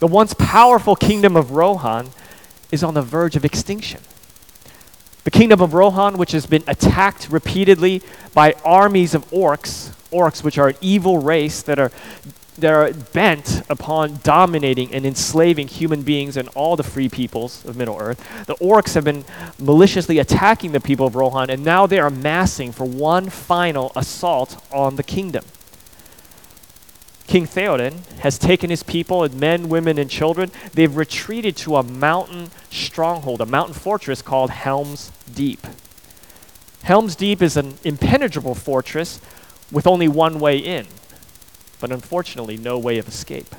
The once powerful kingdom of Rohan is on the verge of extinction. The kingdom of Rohan, which has been attacked repeatedly by armies of orcs, orcs, which are an evil race that are, that are bent upon dominating and enslaving human beings and all the free peoples of Middle Earth. The orcs have been maliciously attacking the people of Rohan, and now they are massing for one final assault on the kingdom. King Theoden has taken his people, and men, women, and children. They've retreated to a mountain stronghold, a mountain fortress called Helm's Deep. Helm's Deep is an impenetrable fortress with only one way in, but unfortunately, no way of escape.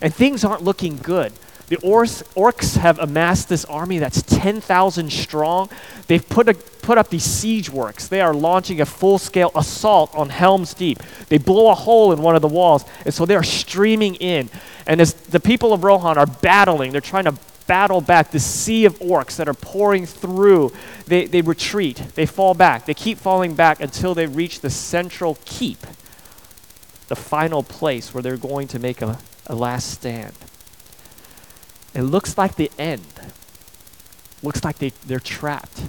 And things aren't looking good. The orcs, orcs have amassed this army that's 10,000 strong. They've put, a, put up these siege works. They are launching a full scale assault on Helm's Deep. They blow a hole in one of the walls, and so they're streaming in. And as the people of Rohan are battling, they're trying to battle back the sea of orcs that are pouring through. They, they retreat, they fall back, they keep falling back until they reach the central keep, the final place where they're going to make a, a last stand. It looks like the end. Looks like they, they're trapped.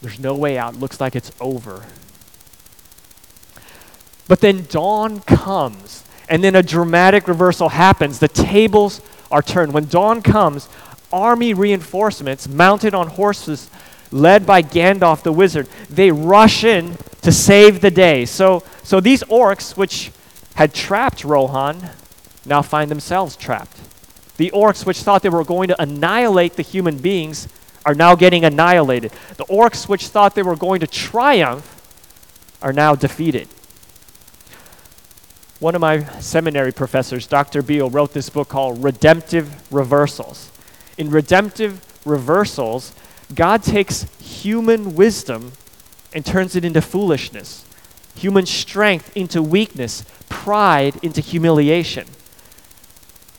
There's no way out. Looks like it's over. But then dawn comes, and then a dramatic reversal happens. The tables are turned. When dawn comes, army reinforcements mounted on horses, led by Gandalf the wizard, they rush in to save the day. So, so these orcs, which had trapped Rohan, now find themselves trapped. The orcs, which thought they were going to annihilate the human beings, are now getting annihilated. The orcs, which thought they were going to triumph, are now defeated. One of my seminary professors, Dr. Beale, wrote this book called Redemptive Reversals. In Redemptive Reversals, God takes human wisdom and turns it into foolishness, human strength into weakness, pride into humiliation.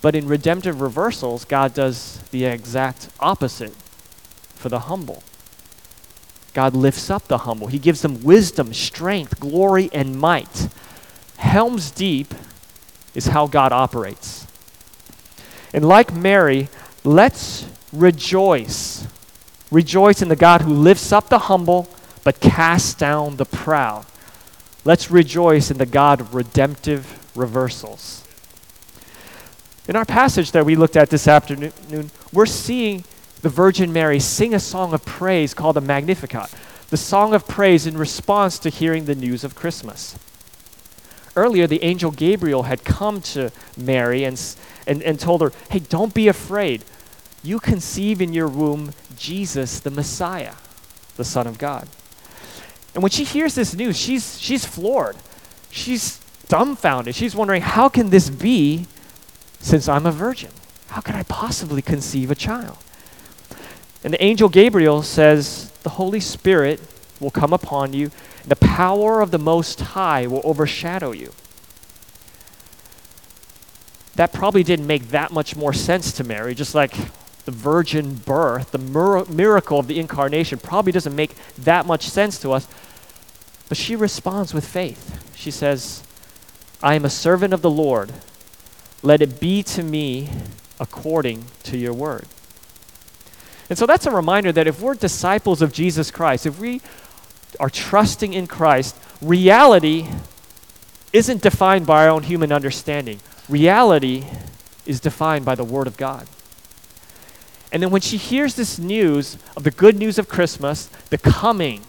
But in redemptive reversals, God does the exact opposite for the humble. God lifts up the humble. He gives them wisdom, strength, glory, and might. Helm's Deep is how God operates. And like Mary, let's rejoice. Rejoice in the God who lifts up the humble but casts down the proud. Let's rejoice in the God of redemptive reversals. In our passage that we looked at this afternoon, we're seeing the Virgin Mary sing a song of praise called the Magnificat, the song of praise in response to hearing the news of Christmas. Earlier, the angel Gabriel had come to Mary and, and, and told her, Hey, don't be afraid. You conceive in your womb Jesus, the Messiah, the Son of God. And when she hears this news, she's, she's floored. She's dumbfounded. She's wondering, How can this be? Since I'm a virgin? How can I possibly conceive a child? And the angel Gabriel says, The Holy Spirit will come upon you, and the power of the Most High will overshadow you. That probably didn't make that much more sense to Mary, just like the virgin birth, the mir- miracle of the incarnation, probably doesn't make that much sense to us. But she responds with faith. She says, I am a servant of the Lord let it be to me according to your word. And so that's a reminder that if we're disciples of Jesus Christ, if we are trusting in Christ, reality isn't defined by our own human understanding. Reality is defined by the Word of God. And then when she hears this news of the good news of Christmas, the coming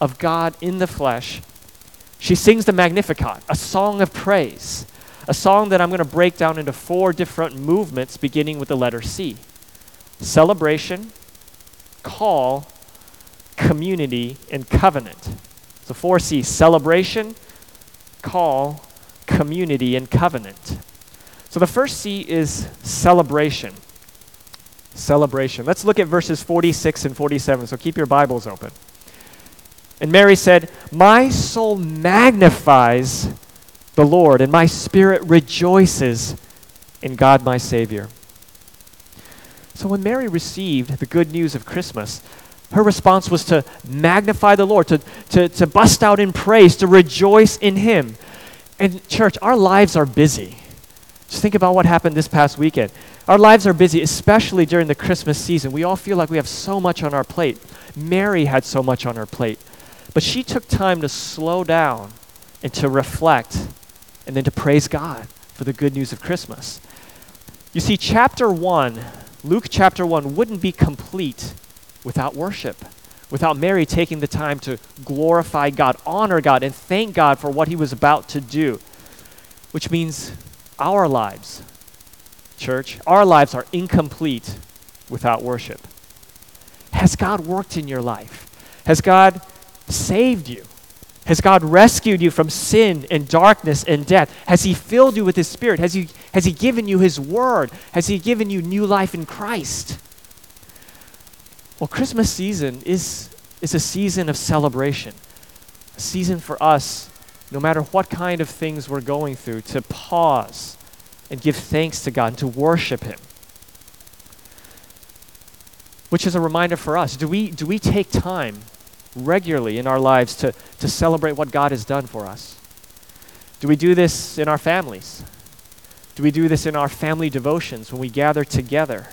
of God in the flesh, she sings the Magnificat, a song of praise a song that I'm going to break down into four different movements beginning with the letter C celebration, call, community, and covenant. So, four C celebration, call, community, and covenant. So, the first C is celebration. Celebration. Let's look at verses 46 and 47. So, keep your Bibles open. And Mary said, My soul magnifies the Lord, and my spirit rejoices in God my Savior. So when Mary received the good news of Christmas, her response was to magnify the Lord, to, to, to bust out in praise, to rejoice in Him. And, church, our lives are busy. Just think about what happened this past weekend. Our lives are busy, especially during the Christmas season. We all feel like we have so much on our plate. Mary had so much on her plate. But she took time to slow down and to reflect and then to praise God for the good news of Christmas. You see, chapter 1, Luke chapter 1, wouldn't be complete without worship, without Mary taking the time to glorify God, honor God, and thank God for what he was about to do. Which means our lives, church, our lives are incomplete without worship. Has God worked in your life? Has God saved you? Has God rescued you from sin and darkness and death? Has He filled you with His Spirit? Has He, has he given you His Word? Has He given you new life in Christ? Well, Christmas season is, is a season of celebration, a season for us, no matter what kind of things we're going through, to pause and give thanks to God and to worship Him. Which is a reminder for us. Do we, do we take time regularly in our lives to, to celebrate what God has done for us? Do we do this in our families? Do we do this in our family devotions when we gather together?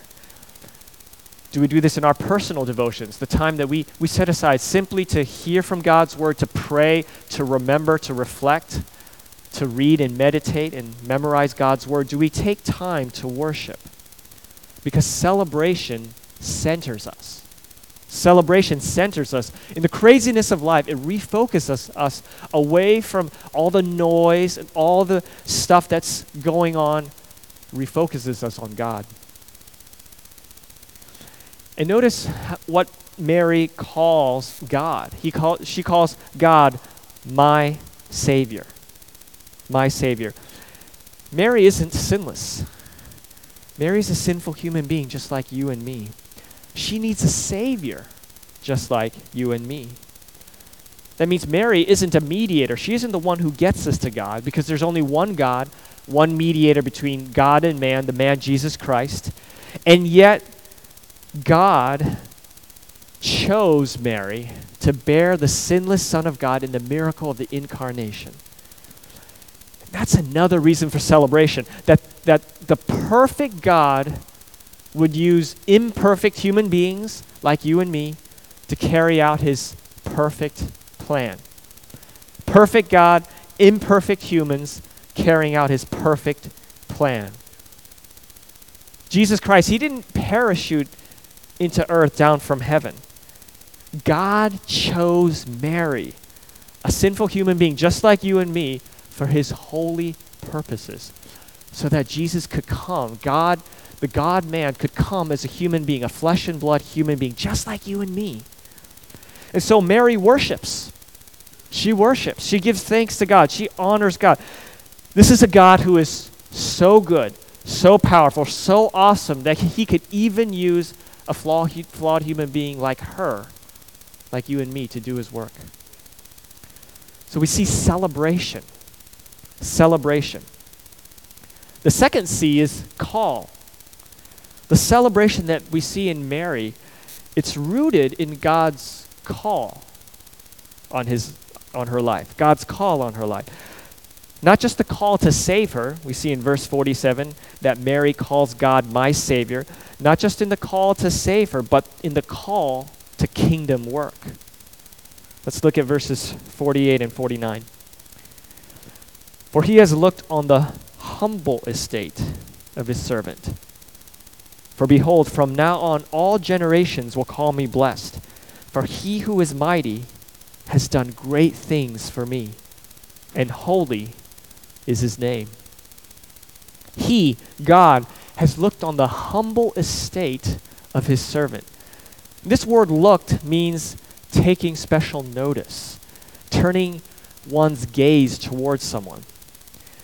Do we do this in our personal devotions, the time that we, we set aside simply to hear from God's word, to pray, to remember, to reflect, to read and meditate and memorize God's word? Do we take time to worship? Because celebration centers us. Celebration centers us. In the craziness of life, it refocuses us away from all the noise and all the stuff that's going on, refocuses us on God. And notice what Mary calls God. He call, she calls God my Savior. My Savior. Mary isn't sinless. Mary's a sinful human being just like you and me. She needs a Savior, just like you and me. That means Mary isn't a mediator. She isn't the one who gets us to God because there's only one God, one mediator between God and man, the man Jesus Christ. And yet, God chose Mary to bear the sinless Son of God in the miracle of the incarnation. That's another reason for celebration that, that the perfect God would use imperfect human beings like you and me to carry out his perfect plan. Perfect God, imperfect humans carrying out his perfect plan. Jesus Christ, he didn't parachute into earth down from heaven. God chose Mary, a sinful human being just like you and me, for his holy purposes, so that Jesus could come. God the God man could come as a human being, a flesh and blood human being, just like you and me. And so Mary worships. She worships. She gives thanks to God. She honors God. This is a God who is so good, so powerful, so awesome that he could even use a flawed, flawed human being like her, like you and me, to do his work. So we see celebration. Celebration. The second C is call. The celebration that we see in Mary, it's rooted in God's call on his on her life. God's call on her life. Not just the call to save her, we see in verse 47 that Mary calls God my Savior, not just in the call to save her, but in the call to kingdom work. Let's look at verses 48 and 49. For he has looked on the humble estate of his servant. For behold, from now on all generations will call me blessed. For he who is mighty has done great things for me, and holy is his name. He, God, has looked on the humble estate of his servant. This word looked means taking special notice, turning one's gaze towards someone.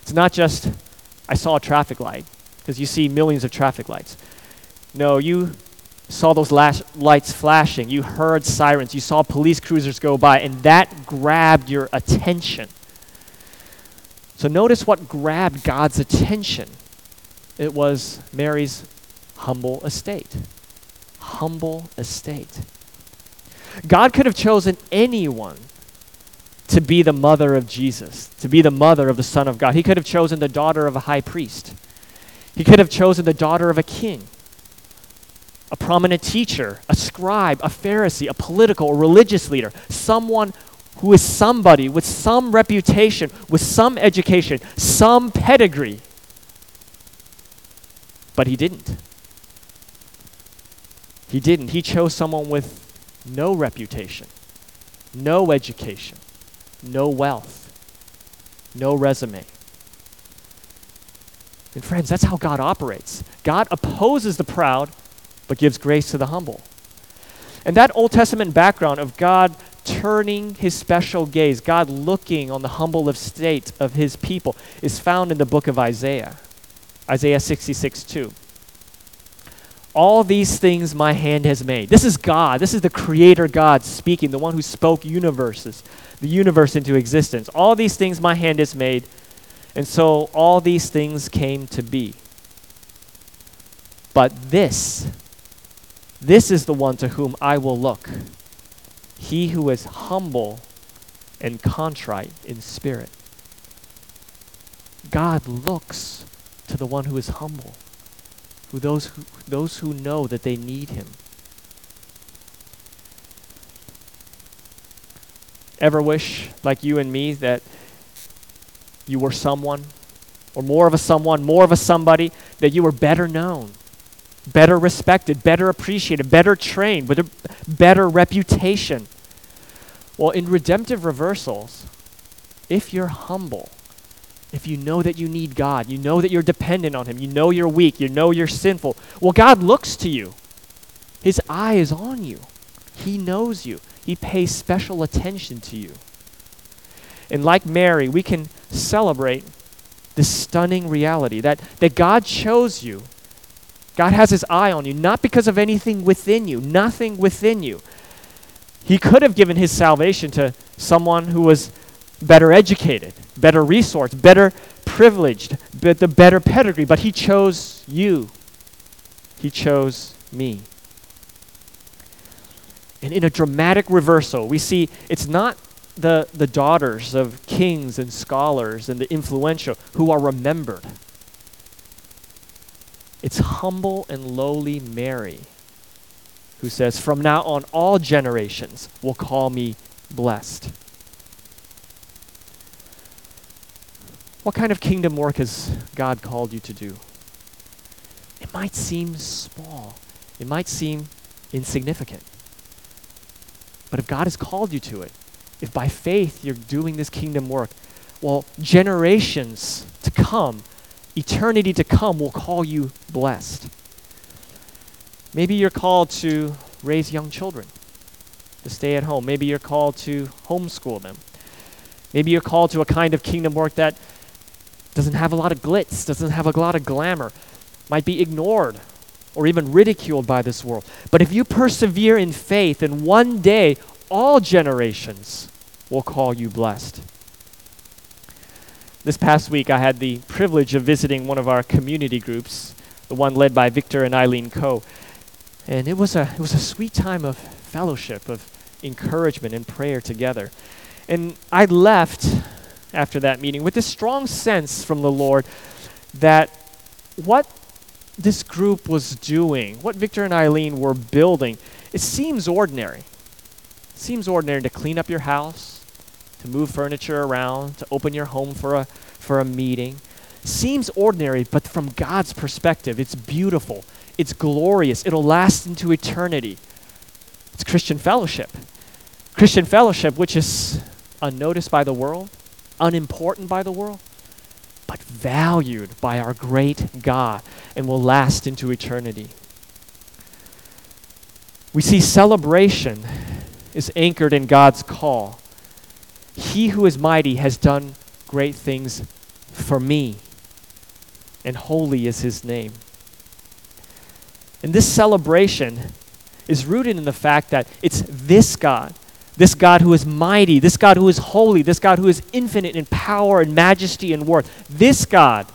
It's not just, I saw a traffic light, because you see millions of traffic lights. No, you saw those lights flashing. You heard sirens. You saw police cruisers go by, and that grabbed your attention. So notice what grabbed God's attention. It was Mary's humble estate. Humble estate. God could have chosen anyone to be the mother of Jesus, to be the mother of the Son of God. He could have chosen the daughter of a high priest. He could have chosen the daughter of a king, a prominent teacher, a scribe, a Pharisee, a political or religious leader, someone who is somebody with some reputation, with some education, some pedigree. But he didn't. He didn't. He chose someone with no reputation, no education, no wealth, no resume. And friends, that's how God operates. God opposes the proud, but gives grace to the humble. And that Old Testament background of God turning his special gaze, God looking on the humble of state of his people, is found in the book of Isaiah. Isaiah 66 2. All these things my hand has made. This is God. This is the creator God speaking, the one who spoke universes, the universe into existence. All these things my hand has made. And so all these things came to be. But this, this is the one to whom I will look. He who is humble and contrite in spirit. God looks to the one who is humble who those who those who know that they need him. Ever wish, like you and me, that you were someone, or more of a someone, more of a somebody, that you were better known, better respected, better appreciated, better trained, with a better reputation? Well, in redemptive reversals, if you're humble, if you know that you need God, you know that you're dependent on Him, you know you're weak, you know you're sinful, well, God looks to you. His eye is on you. He knows you. He pays special attention to you. And like Mary, we can celebrate this stunning reality that, that God chose you. God has his eye on you, not because of anything within you, nothing within you. He could have given his salvation to someone who was better educated, better resourced, better privileged, but the better pedigree. But he chose you. He chose me. And in a dramatic reversal, we see it's not the, the daughters of kings and scholars and the influential who are remembered. It's humble and lowly Mary who says, From now on, all generations will call me blessed. What kind of kingdom work has God called you to do? It might seem small, it might seem insignificant. But if God has called you to it, if by faith you're doing this kingdom work, well, generations to come, eternity to come will call you blessed. Maybe you're called to raise young children, to stay at home. Maybe you're called to homeschool them. Maybe you're called to a kind of kingdom work that doesn't have a lot of glitz, doesn't have a lot of glamour, might be ignored or even ridiculed by this world. But if you persevere in faith, and one day all generations will call you blessed. This past week, I had the privilege of visiting one of our community groups, the one led by Victor and Eileen Coe. And it was a, it was a sweet time of fellowship, of encouragement and prayer together. And I left after that meeting with this strong sense from the Lord that what this group was doing, what Victor and Eileen were building, it seems ordinary. It seems ordinary to clean up your house, to move furniture around, to open your home for a for a meeting. Seems ordinary, but from God's perspective, it's beautiful. It's glorious. It'll last into eternity. It's Christian fellowship. Christian fellowship, which is unnoticed by the world, unimportant by the world, but valued by our great God and will last into eternity. We see celebration is anchored in God's call. He who is mighty has done great things for me, and holy is his name. And this celebration is rooted in the fact that it's this God this God who is mighty, this God who is holy, this God who is infinite in power and majesty and worth. This God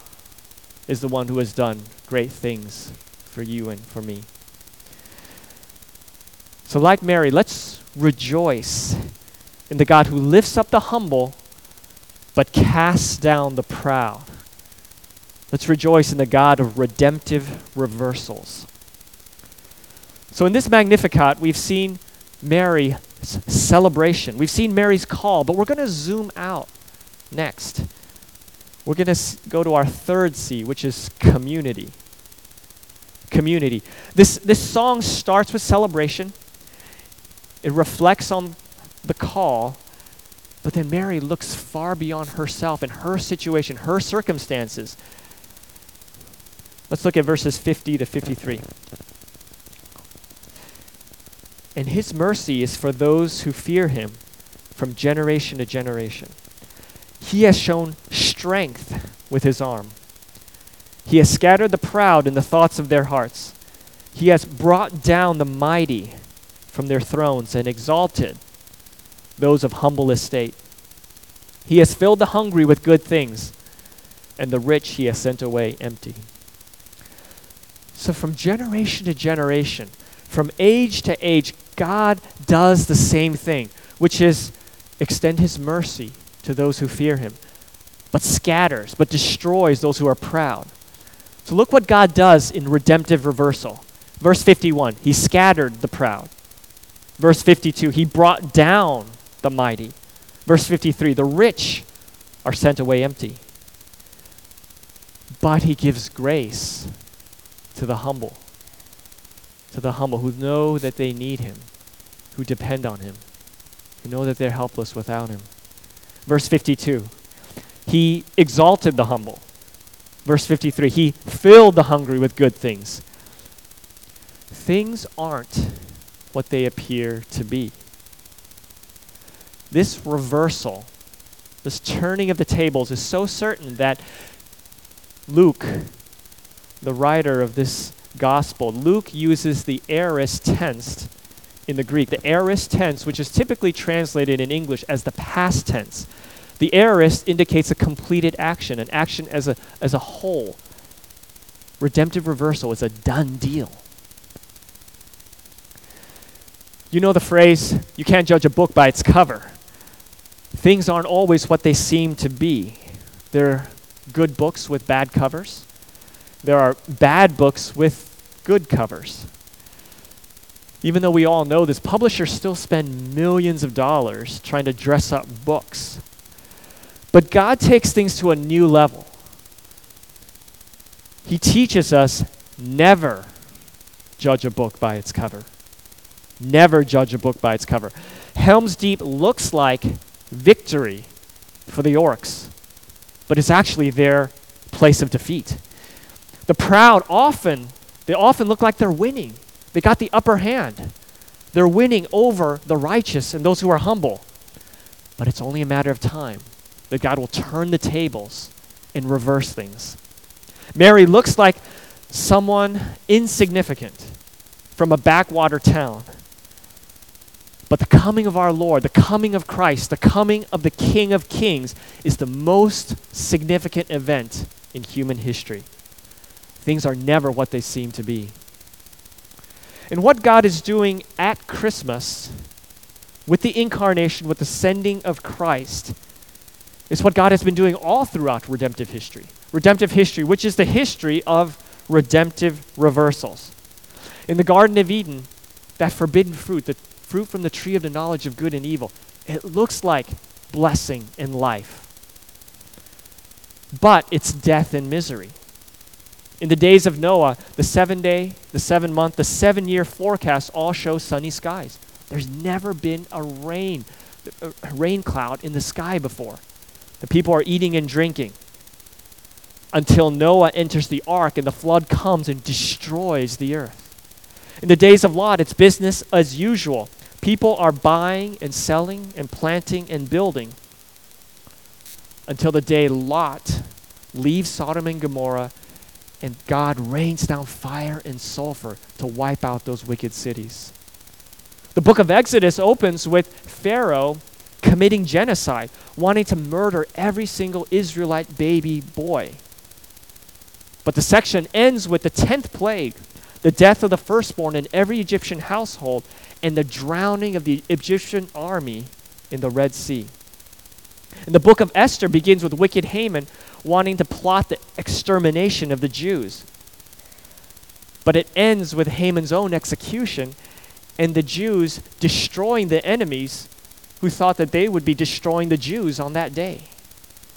is the one who has done great things for you and for me. So, like Mary, let's rejoice in the God who lifts up the humble but casts down the proud. Let's rejoice in the God of redemptive reversals. So, in this Magnificat, we've seen Mary's celebration. We've seen Mary's call, but we're going to zoom out next. We're going to go to our third C, which is community. Community. This, this song starts with celebration, it reflects on the call, but then Mary looks far beyond herself and her situation, her circumstances. Let's look at verses 50 to 53. And his mercy is for those who fear him from generation to generation. He has shown strength with his arm. He has scattered the proud in the thoughts of their hearts. He has brought down the mighty from their thrones and exalted those of humble estate. He has filled the hungry with good things, and the rich he has sent away empty. So, from generation to generation, from age to age, God does the same thing, which is extend his mercy to those who fear him, but scatters, but destroys those who are proud. So, look what God does in redemptive reversal. Verse 51 He scattered the proud. Verse 52 He brought down the mighty. Verse 53 The rich are sent away empty. But He gives grace to the humble, to the humble who know that they need Him, who depend on Him, who know that they're helpless without Him. Verse 52 He exalted the humble. Verse 53 He filled the hungry with good things. Things aren't what they appear to be. This reversal, this turning of the tables, is so certain that Luke, the writer of this gospel, Luke uses the aorist tense in the Greek. The aorist tense, which is typically translated in English as the past tense. The aorist indicates a completed action, an action as a, as a whole. Redemptive reversal is a done deal. You know the phrase, you can't judge a book by its cover. Things aren't always what they seem to be. There are good books with bad covers, there are bad books with good covers. Even though we all know this, publishers still spend millions of dollars trying to dress up books. But God takes things to a new level. He teaches us never judge a book by its cover. Never judge a book by its cover. Helm's Deep looks like victory for the orcs, but it's actually their place of defeat. The proud often, they often look like they're winning. They got the upper hand. They're winning over the righteous and those who are humble. But it's only a matter of time that God will turn the tables and reverse things. Mary looks like someone insignificant from a backwater town. But the coming of our Lord, the coming of Christ, the coming of the King of Kings is the most significant event in human history. Things are never what they seem to be. And what God is doing at Christmas with the incarnation, with the sending of Christ, is what God has been doing all throughout redemptive history. Redemptive history, which is the history of redemptive reversals. In the Garden of Eden, that forbidden fruit, the fruit from the tree of the knowledge of good and evil, it looks like blessing and life. But it's death and misery. In the days of Noah, the seven day, the seven month, the seven year forecast all show sunny skies. There's never been a rain, a rain cloud in the sky before. The people are eating and drinking until Noah enters the ark and the flood comes and destroys the earth. In the days of Lot, it's business as usual. People are buying and selling and planting and building until the day Lot leaves Sodom and Gomorrah and God rains down fire and sulfur to wipe out those wicked cities. The book of Exodus opens with Pharaoh committing genocide, wanting to murder every single Israelite baby boy. But the section ends with the 10th plague, the death of the firstborn in every Egyptian household, and the drowning of the Egyptian army in the Red Sea. And the book of Esther begins with wicked Haman wanting to plot the extermination of the Jews. But it ends with Haman's own execution and the Jews destroying the enemies who thought that they would be destroying the Jews on that day.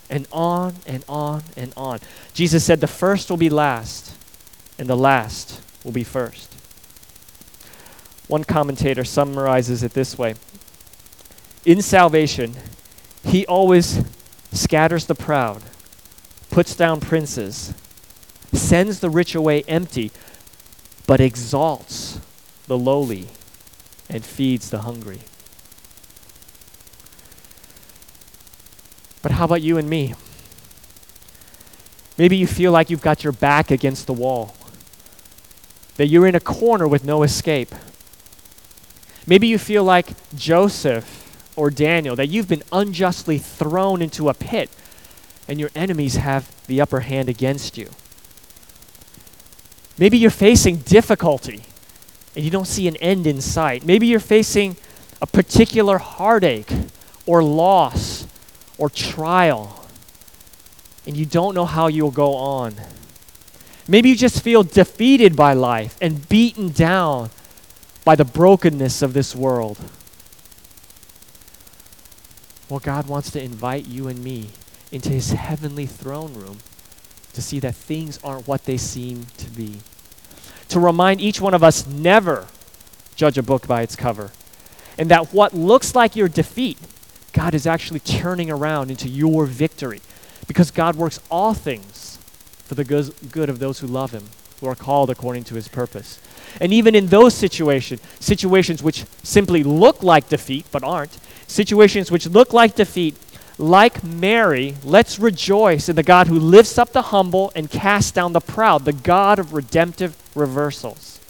And on and on and on. Jesus said, The first will be last, and the last will be first. One commentator summarizes it this way In salvation, he always scatters the proud, puts down princes, sends the rich away empty, but exalts the lowly and feeds the hungry. But how about you and me? Maybe you feel like you've got your back against the wall, that you're in a corner with no escape. Maybe you feel like Joseph or Daniel, that you've been unjustly thrown into a pit and your enemies have the upper hand against you. Maybe you're facing difficulty and you don't see an end in sight. Maybe you're facing a particular heartache or loss or trial and you don't know how you'll go on. Maybe you just feel defeated by life and beaten down by the brokenness of this world. Well, God wants to invite you and me into his heavenly throne room to see that things aren't what they seem to be. To remind each one of us never judge a book by its cover. And that what looks like your defeat, God is actually turning around into your victory. Because God works all things for the good of those who love him, who are called according to his purpose. And even in those situations, situations which simply look like defeat but aren't, situations which look like defeat, like Mary, let's rejoice in the God who lifts up the humble and casts down the proud, the God of redemptive reversals.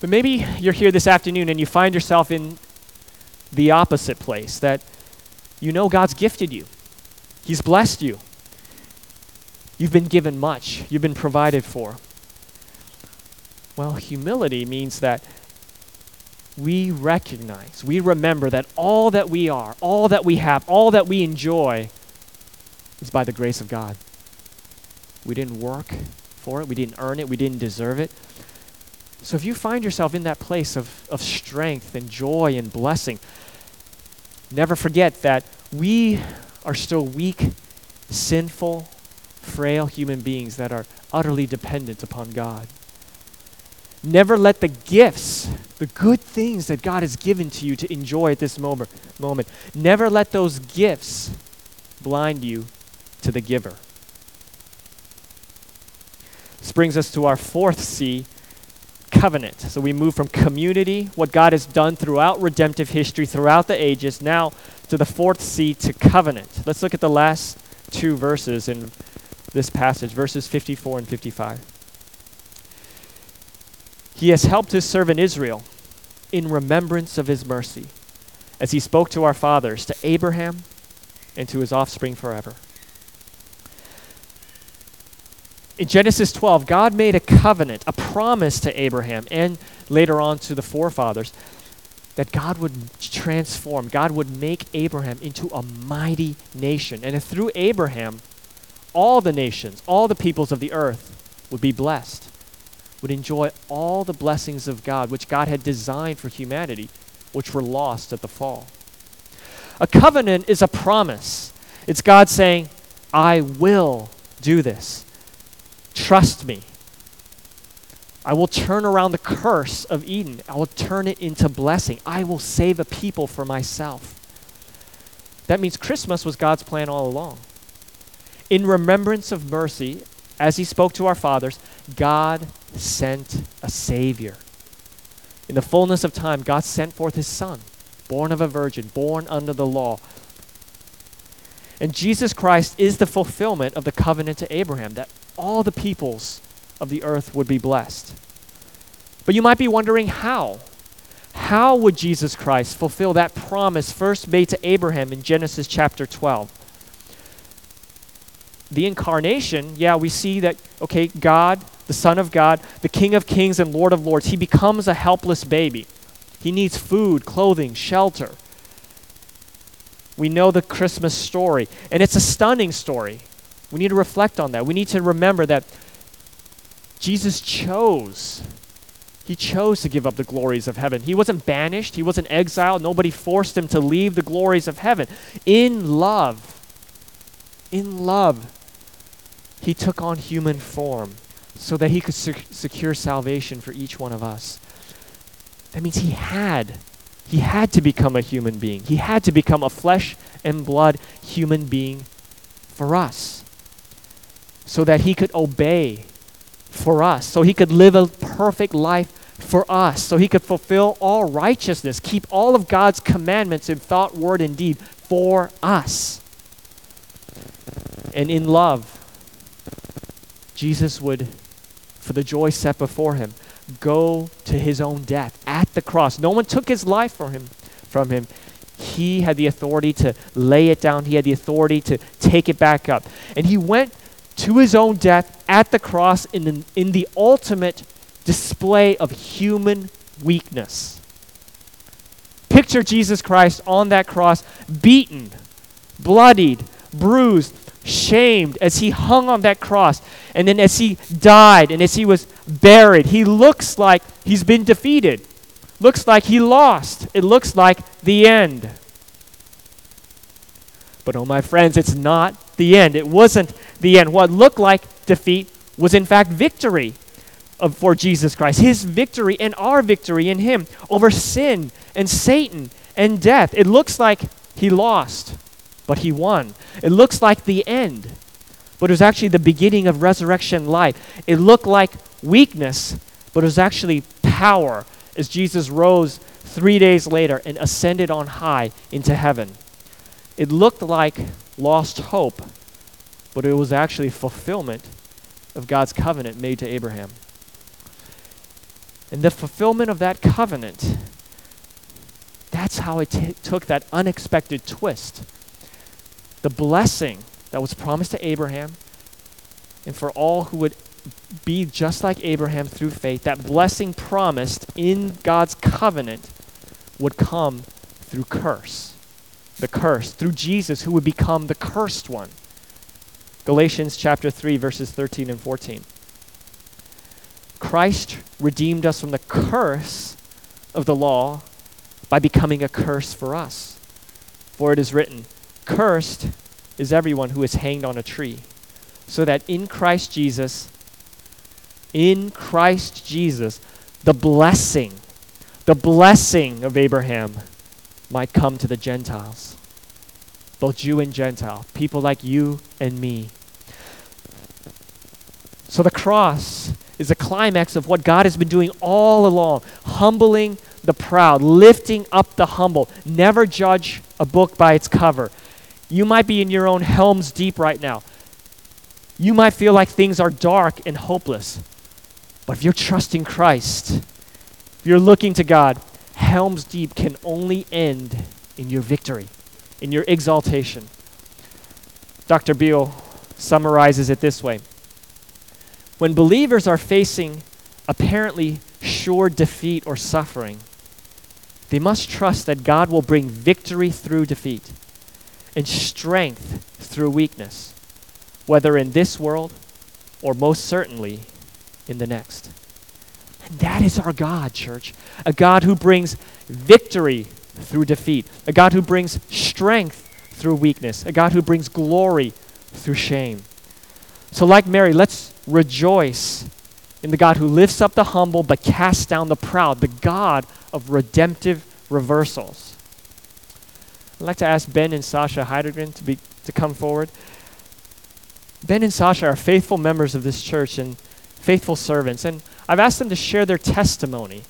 But maybe you're here this afternoon and you find yourself in the opposite place that you know God's gifted you, He's blessed you. You've been given much, you've been provided for. Well, humility means that we recognize, we remember that all that we are, all that we have, all that we enjoy is by the grace of God. We didn't work for it, we didn't earn it, we didn't deserve it. So if you find yourself in that place of, of strength and joy and blessing, never forget that we are still weak, sinful, frail human beings that are utterly dependent upon God. Never let the gifts, the good things that God has given to you to enjoy at this moment, moment never let those gifts blind you to the giver. This brings us to our fourth C, covenant. So we move from community, what God has done throughout redemptive history, throughout the ages, now to the fourth C, to covenant. Let's look at the last two verses in this passage, verses 54 and 55. He has helped his servant Israel in remembrance of his mercy, as he spoke to our fathers, to Abraham, and to his offspring forever. In Genesis 12, God made a covenant, a promise to Abraham, and later on to the forefathers, that God would transform, God would make Abraham into a mighty nation. And through Abraham, all the nations, all the peoples of the earth would be blessed would enjoy all the blessings of God, which God had designed for humanity, which were lost at the fall. A covenant is a promise. It's God saying, I will do this. Trust me. I will turn around the curse of Eden. I will turn it into blessing. I will save a people for myself. That means Christmas was God's plan all along. In remembrance of mercy, as he spoke to our fathers, God sent a Savior. In the fullness of time, God sent forth His Son, born of a virgin, born under the law. And Jesus Christ is the fulfillment of the covenant to Abraham, that all the peoples of the earth would be blessed. But you might be wondering how. How would Jesus Christ fulfill that promise first made to Abraham in Genesis chapter 12? The incarnation, yeah, we see that, okay, God the Son of God, the King of Kings and Lord of Lords. He becomes a helpless baby. He needs food, clothing, shelter. We know the Christmas story, and it's a stunning story. We need to reflect on that. We need to remember that Jesus chose. He chose to give up the glories of heaven. He wasn't banished, he wasn't exiled. Nobody forced him to leave the glories of heaven. In love, in love, he took on human form so that he could sec- secure salvation for each one of us. That means he had he had to become a human being. He had to become a flesh and blood human being for us so that he could obey for us, so he could live a perfect life for us, so he could fulfill all righteousness, keep all of God's commandments in thought, word, and deed for us. And in love, Jesus would, for the joy set before him, go to his own death at the cross. No one took his life from him, from him. He had the authority to lay it down. He had the authority to take it back up. And he went to his own death at the cross in the, in the ultimate display of human weakness. Picture Jesus Christ on that cross, beaten, bloodied, bruised, shamed as he hung on that cross. And then as he died and as he was buried, he looks like he's been defeated. Looks like he lost. It looks like the end. But oh, my friends, it's not the end. It wasn't the end. What looked like defeat was, in fact, victory of, for Jesus Christ. His victory and our victory in Him over sin and Satan and death. It looks like He lost but he won. It looks like the end, but it was actually the beginning of resurrection life. It looked like weakness, but it was actually power as Jesus rose three days later and ascended on high into heaven. It looked like lost hope, but it was actually fulfillment of God's covenant made to Abraham. And the fulfillment of that covenant, that's how it t- took that unexpected twist the blessing that was promised to Abraham and for all who would be just like Abraham through faith, that blessing promised in God's covenant would come through curse. The curse, through Jesus, who would become the cursed one. Galatians chapter 3, verses 13 and 14. Christ redeemed us from the curse of the law by becoming a curse for us. For it is written, Cursed is everyone who is hanged on a tree, so that in Christ Jesus, in Christ Jesus, the blessing, the blessing of Abraham might come to the Gentiles, both Jew and Gentile, people like you and me. So the cross is a climax of what God has been doing all along, humbling the proud, lifting up the humble. Never judge a book by its cover. You might be in your own Helm's Deep right now. You might feel like things are dark and hopeless. But if you're trusting Christ, if you're looking to God, Helm's Deep can only end in your victory, in your exaltation. Dr. Beale summarizes it this way When believers are facing apparently sure defeat or suffering, they must trust that God will bring victory through defeat and strength through weakness, whether in this world or most certainly in the next. And that is our God, church. A God who brings victory through defeat, a God who brings strength through weakness, a God who brings glory through shame. So, like Mary, let's rejoice in the God who lifts up the humble but casts down the proud, the God of redemptive reversals. I'd like to ask Ben and Sasha Heidegren to, be, to come forward. Ben and Sasha are faithful members of this church and faithful servants, and I've asked them to share their testimony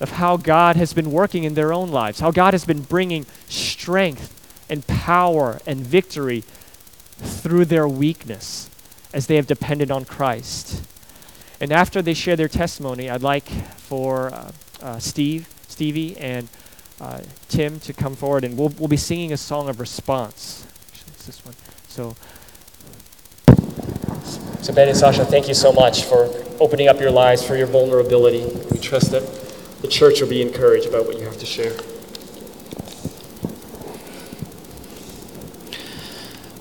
of how God has been working in their own lives, how God has been bringing strength and power and victory through their weakness as they have depended on Christ. And after they share their testimony, I'd like for uh, uh, Steve, Stevie, and uh, Tim to come forward, and we'll, we'll be singing a song of response. Actually, it's this one. So, so Ben and Sasha, thank you so much for opening up your lives, for your vulnerability. We trust that the church will be encouraged about what you have to share.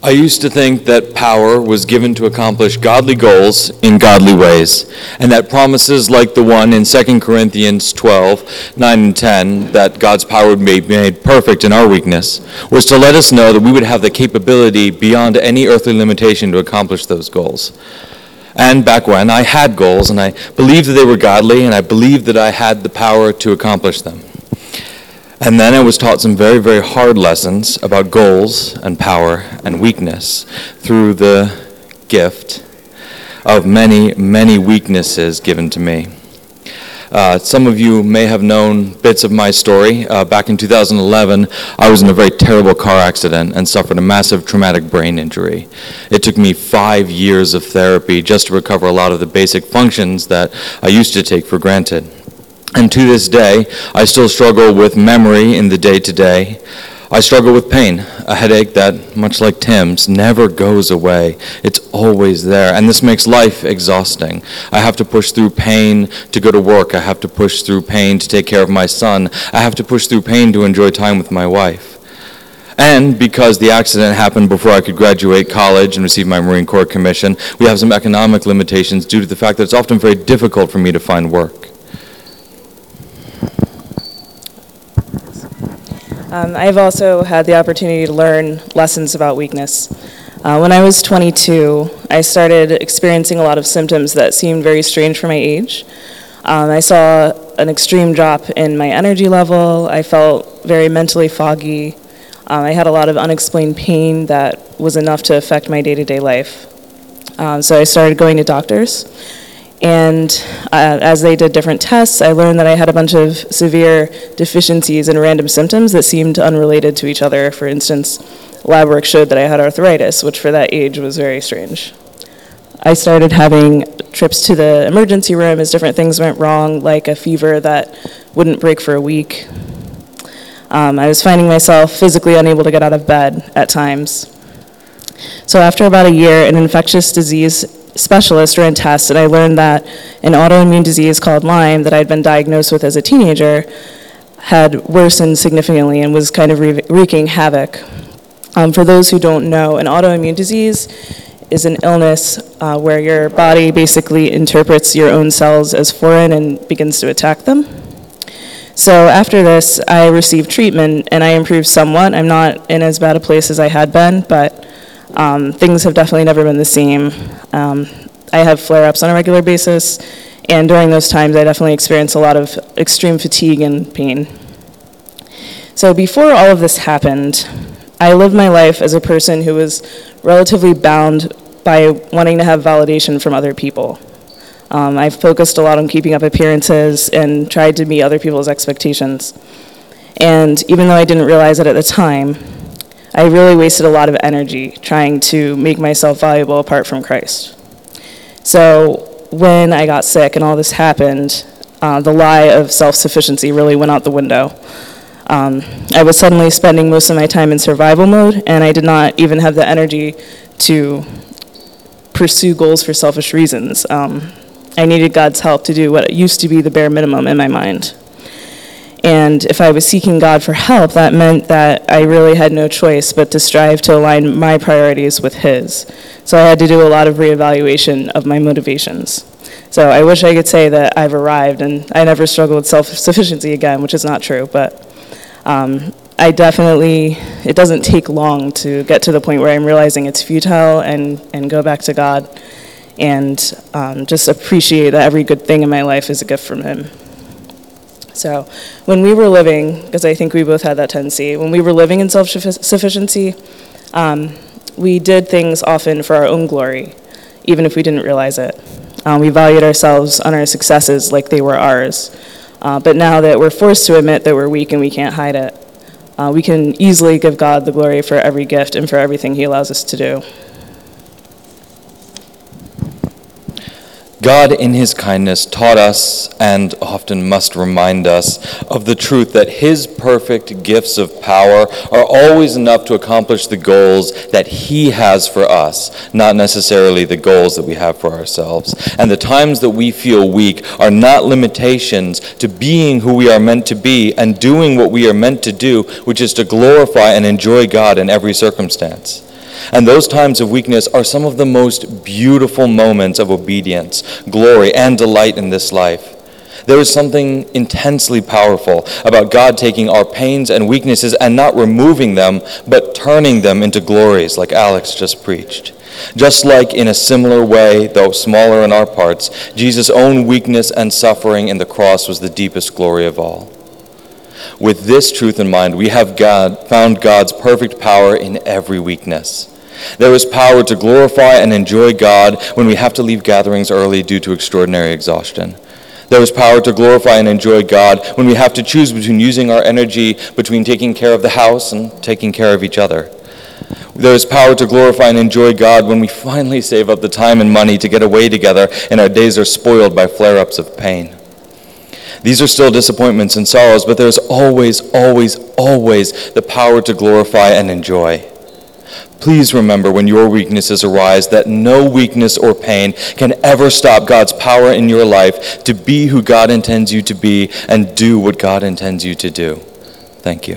I used to think that power was given to accomplish godly goals in godly ways, and that promises like the one in 2 Corinthians 12, 9 and 10, that God's power would be made perfect in our weakness, was to let us know that we would have the capability beyond any earthly limitation to accomplish those goals. And back when, I had goals, and I believed that they were godly, and I believed that I had the power to accomplish them. And then I was taught some very, very hard lessons about goals and power and weakness through the gift of many, many weaknesses given to me. Uh, some of you may have known bits of my story. Uh, back in 2011, I was in a very terrible car accident and suffered a massive traumatic brain injury. It took me five years of therapy just to recover a lot of the basic functions that I used to take for granted. And to this day, I still struggle with memory in the day to day. I struggle with pain, a headache that, much like Tim's, never goes away. It's always there. And this makes life exhausting. I have to push through pain to go to work. I have to push through pain to take care of my son. I have to push through pain to enjoy time with my wife. And because the accident happened before I could graduate college and receive my Marine Corps commission, we have some economic limitations due to the fact that it's often very difficult for me to find work. Um, I've also had the opportunity to learn lessons about weakness. Uh, when I was 22, I started experiencing a lot of symptoms that seemed very strange for my age. Um, I saw an extreme drop in my energy level. I felt very mentally foggy. Um, I had a lot of unexplained pain that was enough to affect my day to day life. Um, so I started going to doctors. And uh, as they did different tests, I learned that I had a bunch of severe deficiencies and random symptoms that seemed unrelated to each other. For instance, lab work showed that I had arthritis, which for that age was very strange. I started having trips to the emergency room as different things went wrong, like a fever that wouldn't break for a week. Um, I was finding myself physically unable to get out of bed at times. So, after about a year, an infectious disease specialist ran tests, and I learned that an autoimmune disease called Lyme that I'd been diagnosed with as a teenager had worsened significantly and was kind of wreaking havoc. Um, for those who don't know, an autoimmune disease is an illness uh, where your body basically interprets your own cells as foreign and begins to attack them. So after this, I received treatment and I improved somewhat. I'm not in as bad a place as I had been, but um, things have definitely never been the same. Um, I have flare ups on a regular basis, and during those times, I definitely experience a lot of extreme fatigue and pain. So, before all of this happened, I lived my life as a person who was relatively bound by wanting to have validation from other people. Um, I've focused a lot on keeping up appearances and tried to meet other people's expectations. And even though I didn't realize it at the time, I really wasted a lot of energy trying to make myself valuable apart from Christ. So when I got sick and all this happened, uh, the lie of self sufficiency really went out the window. Um, I was suddenly spending most of my time in survival mode, and I did not even have the energy to pursue goals for selfish reasons. Um, I needed God's help to do what used to be the bare minimum in my mind. And if I was seeking God for help, that meant that I really had no choice but to strive to align my priorities with His. So I had to do a lot of reevaluation of my motivations. So I wish I could say that I've arrived and I never struggle with self sufficiency again, which is not true. But um, I definitely, it doesn't take long to get to the point where I'm realizing it's futile and, and go back to God and um, just appreciate that every good thing in my life is a gift from Him. So when we were living, because I think we both had that tendency, when we were living in self sufficiency, um, we did things often for our own glory, even if we didn't realize it. Um, we valued ourselves on our successes like they were ours. Uh, but now that we're forced to admit that we're weak and we can't hide it, uh, we can easily give God the glory for every gift and for everything He allows us to do. God, in His kindness, taught us and often must remind us of the truth that His perfect gifts of power are always enough to accomplish the goals that He has for us, not necessarily the goals that we have for ourselves. And the times that we feel weak are not limitations to being who we are meant to be and doing what we are meant to do, which is to glorify and enjoy God in every circumstance. And those times of weakness are some of the most beautiful moments of obedience, glory, and delight in this life. There is something intensely powerful about God taking our pains and weaknesses and not removing them, but turning them into glories, like Alex just preached. Just like in a similar way, though smaller in our parts, Jesus' own weakness and suffering in the cross was the deepest glory of all. With this truth in mind, we have God, found God's perfect power in every weakness. There is power to glorify and enjoy God when we have to leave gatherings early due to extraordinary exhaustion. There is power to glorify and enjoy God when we have to choose between using our energy between taking care of the house and taking care of each other. There is power to glorify and enjoy God when we finally save up the time and money to get away together and our days are spoiled by flare ups of pain. These are still disappointments and sorrows, but there's always, always, always the power to glorify and enjoy. Please remember when your weaknesses arise that no weakness or pain can ever stop God's power in your life to be who God intends you to be and do what God intends you to do. Thank you.